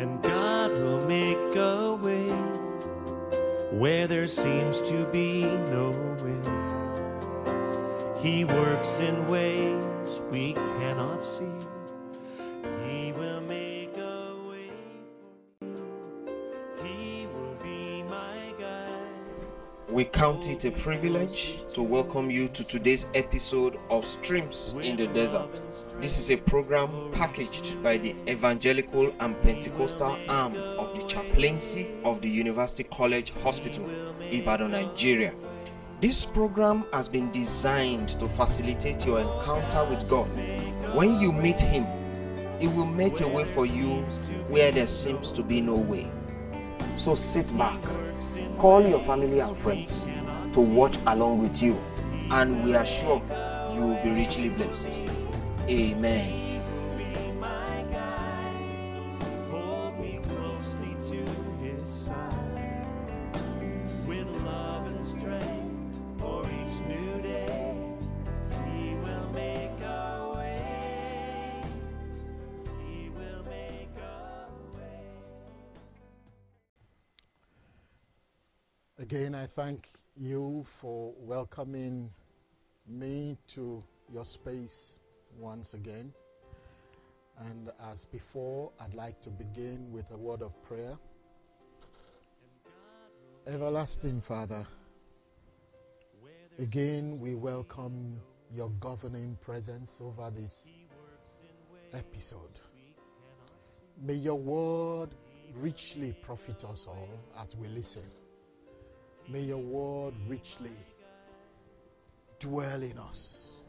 and God will make a way where there seems to be no way. He works in ways we cannot see. We count it a privilege to welcome you to today's episode of Streams in the Desert. This is a program packaged by the Evangelical and Pentecostal arm of the chaplaincy of the University College Hospital, Ibadan, Nigeria. This program has been designed to facilitate your encounter with God. When you meet Him, He will make a way for you where there seems to be no way. So sit back, call your family and friends to watch along with you, and we are sure you will be richly blessed. Amen. Again, I thank you for welcoming me to your space once again. And as before, I'd like to begin with a word of prayer. Everlasting Father, again we welcome your governing presence over this episode. May your word richly profit us all as we listen. May your word richly dwell in us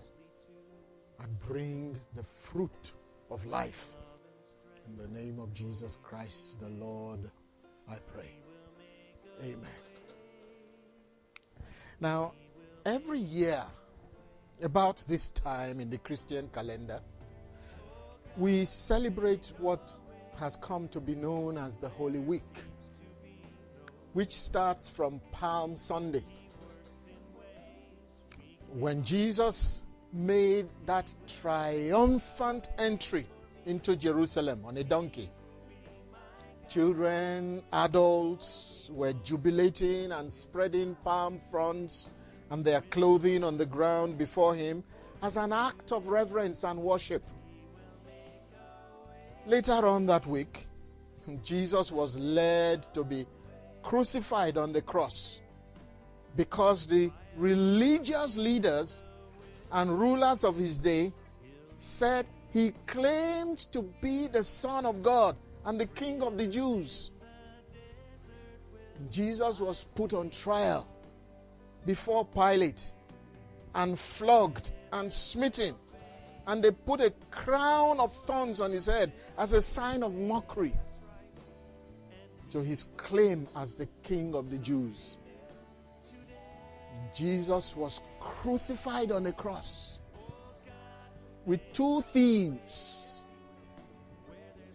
and bring the fruit of life. In the name of Jesus Christ, the Lord, I pray. Amen. Now, every year, about this time in the Christian calendar, we celebrate what has come to be known as the Holy Week which starts from Palm Sunday. When Jesus made that triumphant entry into Jerusalem on a donkey, children, adults were jubilating and spreading palm fronds and their clothing on the ground before him as an act of reverence and worship. Later on that week, Jesus was led to be crucified on the cross because the religious leaders and rulers of his day said he claimed to be the Son of God and the King of the Jews. Jesus was put on trial before Pilate and flogged and smitten. And they put a crown of thorns on his head as a sign of mockery to his claim as the king of the Jews. Jesus was crucified on a cross with two thieves,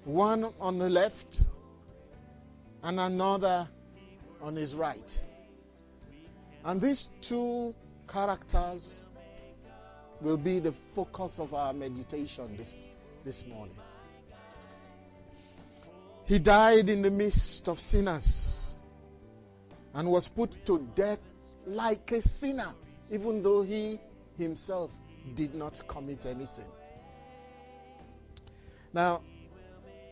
one on the left and another on his right. And these two characters will be the focus of our meditation this, this morning. He died in the midst of sinners and was put to death like a sinner, even though he himself did not commit any sin. Now,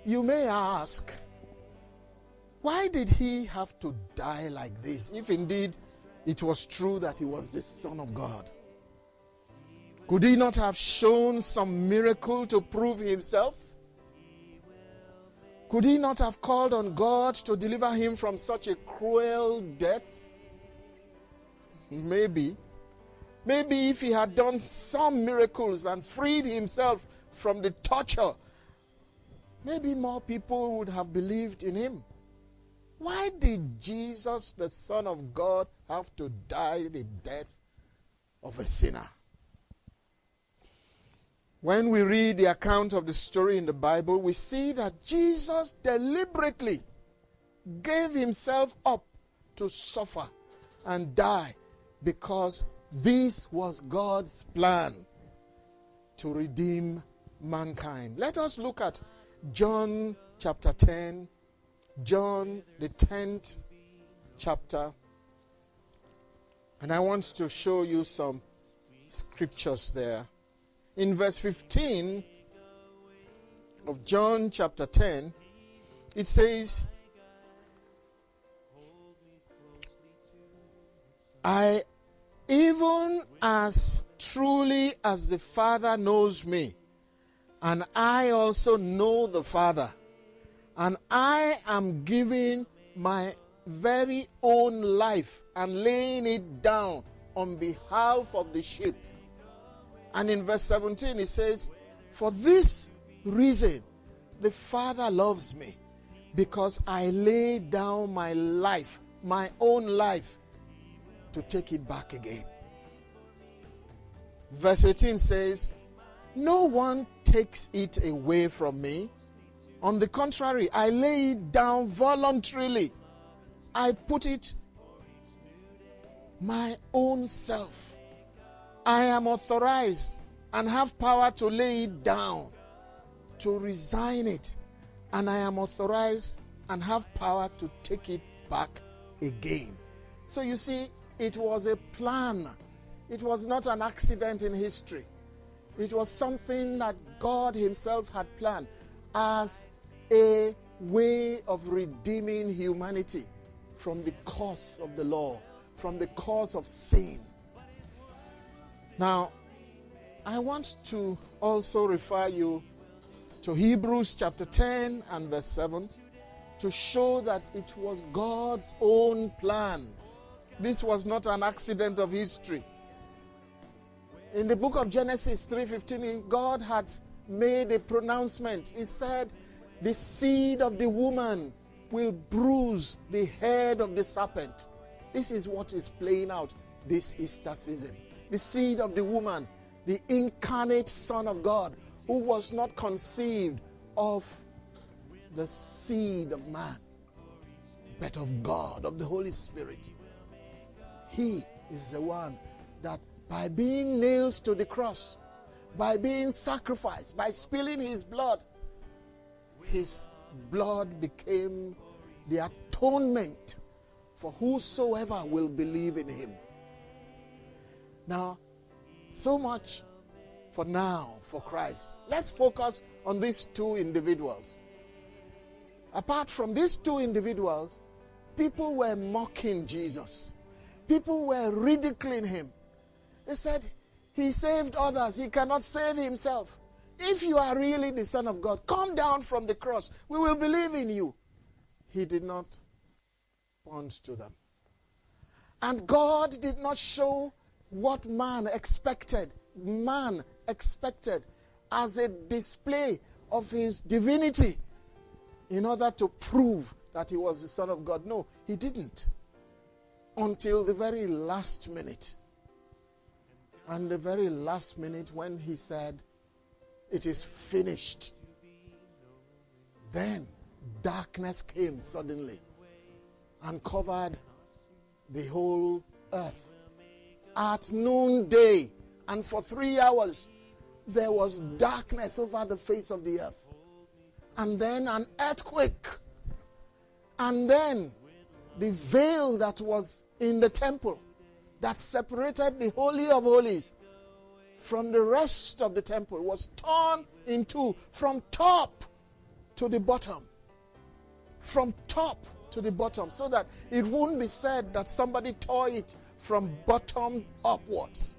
you may ask, why did he have to die like this if indeed it was true that he was the Son of God? Could he not have shown some miracle to prove himself? Could he not have called on God to deliver him from such a cruel death? Maybe. Maybe if he had done some miracles and freed himself from the torture, maybe more people would have believed in him. Why did Jesus, the Son of God, have to die the death of a sinner? When we read the account of the story in the Bible, we see that Jesus deliberately gave himself up to suffer and die because this was God's plan to redeem mankind. Let us look at John chapter 10, John the 10th chapter. And I want to show you some scriptures there. In verse 15 of John chapter 10, it says, I, even as truly as the Father knows me, and I also know the Father, and I am giving my very own life and laying it down on behalf of the sheep. And in verse 17, it says, For this reason, the Father loves me, because I lay down my life, my own life, to take it back again. Verse 18 says, No one takes it away from me. On the contrary, I lay it down voluntarily. I put it my own self. I am authorized and have power to lay it down, to resign it, and I am authorized and have power to take it back again. So you see, it was a plan. It was not an accident in history. It was something that God Himself had planned as a way of redeeming humanity from the curse of the law, from the curse of sin. Now, I want to also refer you to Hebrews chapter 10 and verse 7 to show that it was God's own plan this was not an accident of history. In the book of Genesis 3:15, God had made a pronouncement. He said, "The seed of the woman will bruise the head of the serpent." This is what is playing out this Easter season. The seed of the woman, the incarnate Son of God, who was not conceived of the seed of man, but of God, of the Holy Spirit. He is the one that by being nailed to the cross, by being sacrificed, by spilling his blood, his blood became the atonement for whosoever will believe in him. Now, so much for now for Christ. Let's focus on these two individuals. Apart from these two individuals, people were mocking Jesus. People were ridiculing him. They said, He saved others, He cannot save Himself. If you are really the Son of God, come down from the cross. We will believe in you. He did not respond to them. And God did not show what man expected, man expected as a display of his divinity in order to prove that he was the Son of God. No, he didn't until the very last minute. And the very last minute when he said, It is finished. Then darkness came suddenly and covered the whole earth. At noonday, and for three hours, there was darkness over the face of the earth. And then an earthquake. And then the veil that was in the temple that separated the Holy of Holies from the rest of the temple was torn in two from top to the bottom. From top to the bottom, so that it wouldn't be said that somebody tore it from bottom upwards.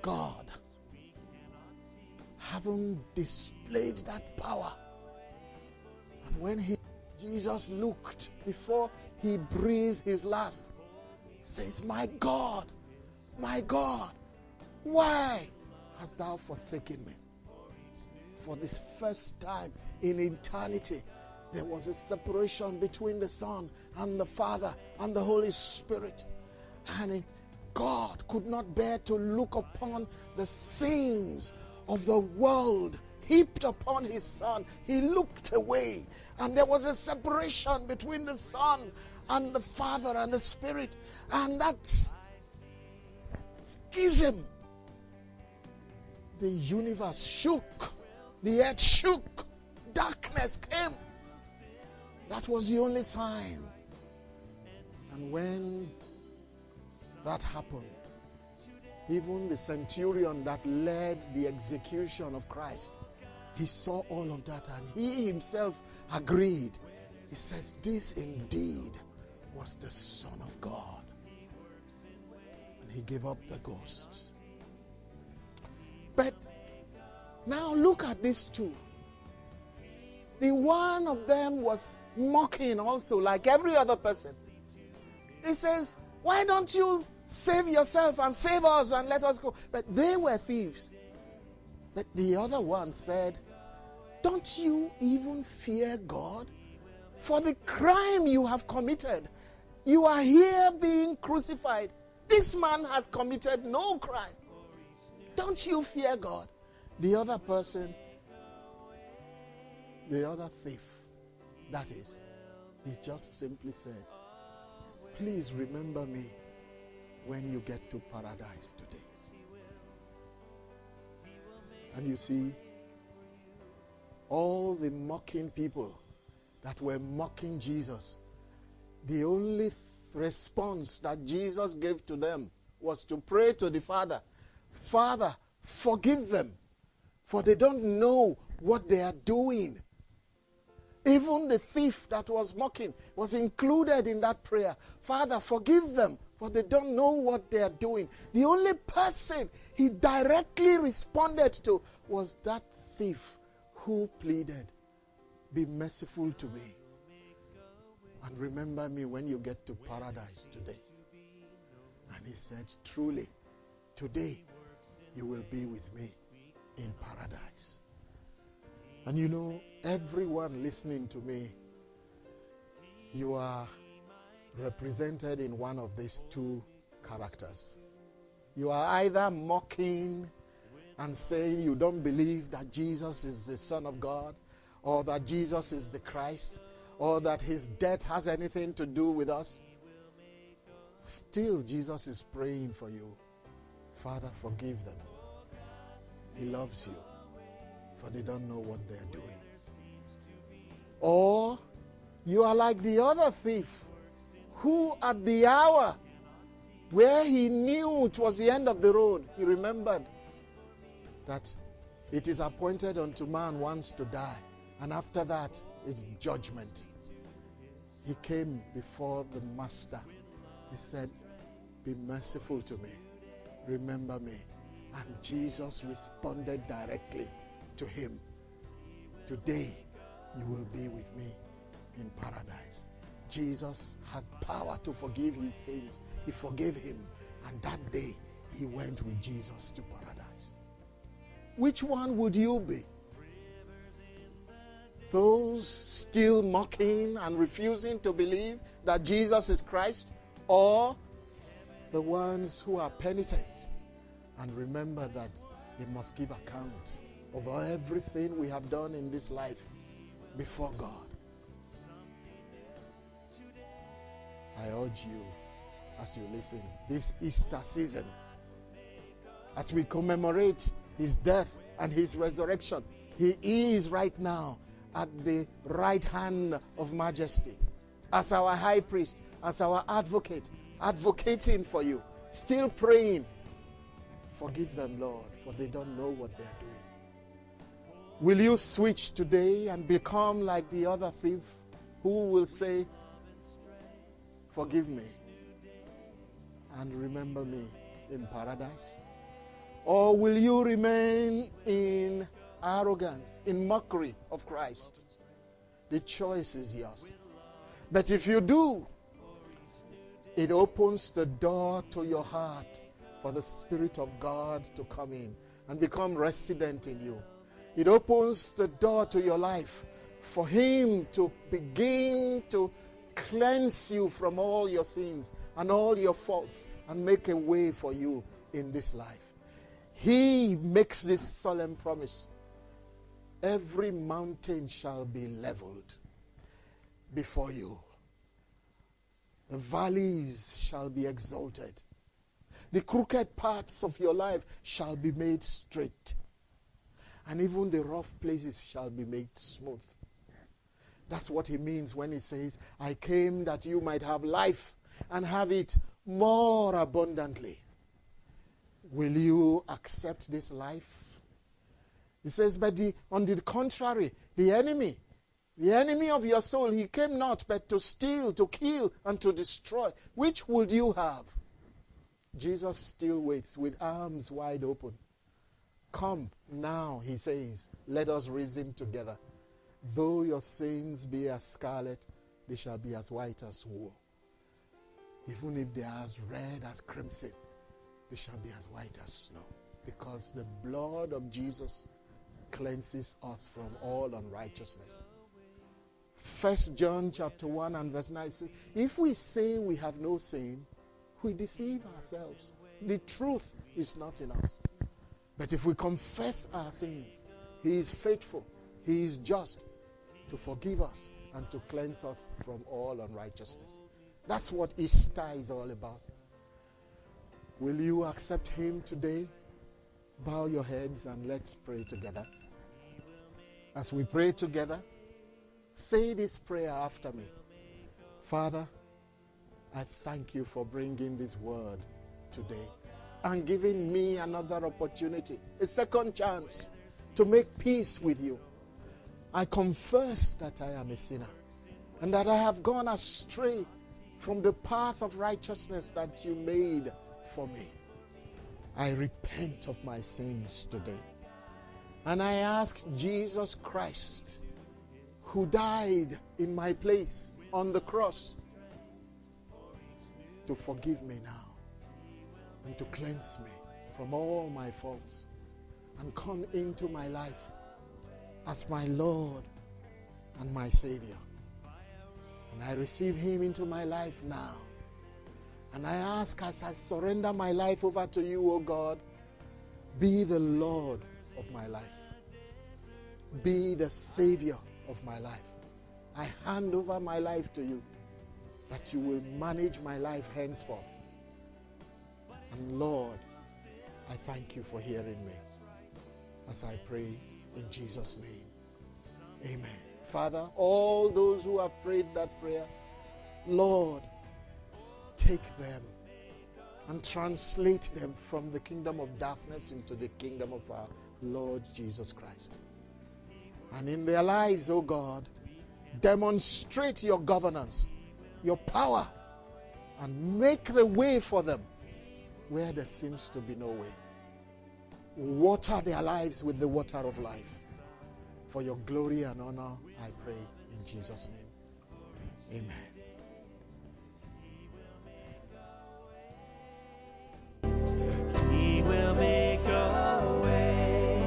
God, having displayed that power, and when he Jesus looked before he breathed his last. says, My God, my God, why hast thou forsaken me? For this first time in eternity, there was a separation between the Son and the Father and the Holy Spirit. And it, God could not bear to look upon the sins of the world heaped upon his Son. He looked away, and there was a separation between the Son and the Father and the Spirit. And that schism, the universe shook, the earth shook, darkness came. That was the only sign. And when that happened, even the centurion that led the execution of Christ, he saw all of that and he himself agreed. He says, This indeed was the Son of God. And he gave up the ghost. But now look at these two. The one of them was mocking also, like every other person. He says, Why don't you save yourself and save us and let us go? But they were thieves. But the other one said, Don't you even fear God? For the crime you have committed, you are here being crucified. This man has committed no crime. Don't you fear God? The other person, the other thief, that is, he just simply said, Please remember me when you get to paradise today. And you see, all the mocking people that were mocking Jesus, the only th- response that Jesus gave to them was to pray to the Father Father, forgive them, for they don't know what they are doing. Even the thief that was mocking was included in that prayer. Father, forgive them, for they don't know what they are doing. The only person he directly responded to was that thief who pleaded, Be merciful to me. And remember me when you get to paradise today. And he said, Truly, today you will be with me in paradise. And you know, everyone listening to me, you are represented in one of these two characters. You are either mocking and saying you don't believe that Jesus is the Son of God, or that Jesus is the Christ, or that his death has anything to do with us. Still, Jesus is praying for you. Father, forgive them. He loves you, for they don't know what they're doing. Or you are like the other thief who, at the hour where he knew it was the end of the road, he remembered that it is appointed unto man once to die, and after that is judgment. He came before the master. He said, Be merciful to me. Remember me. And Jesus responded directly to him Today you will be with me in paradise. Jesus had power to forgive his sins. He forgave him. And that day he went with Jesus to paradise. Which one would you be? Those still mocking and refusing to believe that Jesus is Christ? Or the ones who are penitent and remember that they must give account of everything we have done in this life before God? I urge you as you listen this Easter season, as we commemorate his death and his resurrection, he is right now at the right hand of majesty as our high priest, as our advocate, advocating for you, still praying. Forgive them, Lord, for they don't know what they are doing. Will you switch today and become like the other thief who will say, Forgive me and remember me in paradise? Or will you remain in arrogance, in mockery of Christ? The choice is yours. But if you do, It opens the door to your heart for the Spirit of God to come in and become resident in you. It opens the door to your life for Him to begin to cleanse you from all your sins and all your faults and make a way for you in this life. He makes this solemn promise. Every mountain shall be leveled before you, the valleys shall be exalted, the crooked parts of your life shall be made straight, and even the rough places shall be made smooth. That's what he means when he says, I came that you might have life and have it more abundantly. Will you accept this life? He says, but the, on the contrary, the enemy, the enemy of your soul, he came not but to steal, to kill, and to destroy. Which would you have? Jesus still waits with arms wide open. Come now, he says, let us reason together. Though your sins be as scarlet, they shall be as white as wool. Even if they are as red as crimson, they shall be as white as snow. Because the blood of Jesus cleanses us from all unrighteousness. First John chapter 1 and verse 9 says, If we say we have no sin, we deceive ourselves. The truth is not in us. But if we confess our sins, He is faithful, He is just to forgive us and to cleanse us from all unrighteousness. That's what Easter is all about. Will you accept Him today? Bow your heads and let's pray together. As we pray together, say this prayer after me. Father, I thank you for bringing this word today and giving me another opportunity, a second chance to make peace with you. I confess that I am a sinner and that I have gone astray from the path of righteousness that you made for me. I repent of my sins today. And I ask Jesus Christ, who died in my place on the cross, to forgive me now and to cleanse me from all my faults and come into my life as my Lord and my Savior. And I receive Him into my life now. And I ask as I surrender my life over to you, O God, be the Lord of my life. Be the Savior of my life. I hand over my life to you that you will manage my life henceforth. And Lord, I thank you for hearing me as I pray in Jesus' name. Amen. Father, all those who have prayed that prayer, Lord, take them and translate them from the kingdom of darkness into the kingdom of our Lord Jesus Christ. And in their lives, O oh God, demonstrate your governance, your power, and make the way for them where there seems to be no way. Water their lives with the water of life. For your glory and honor, I pray in Jesus' name. Amen. He will make a way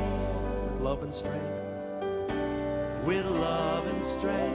with love and strength.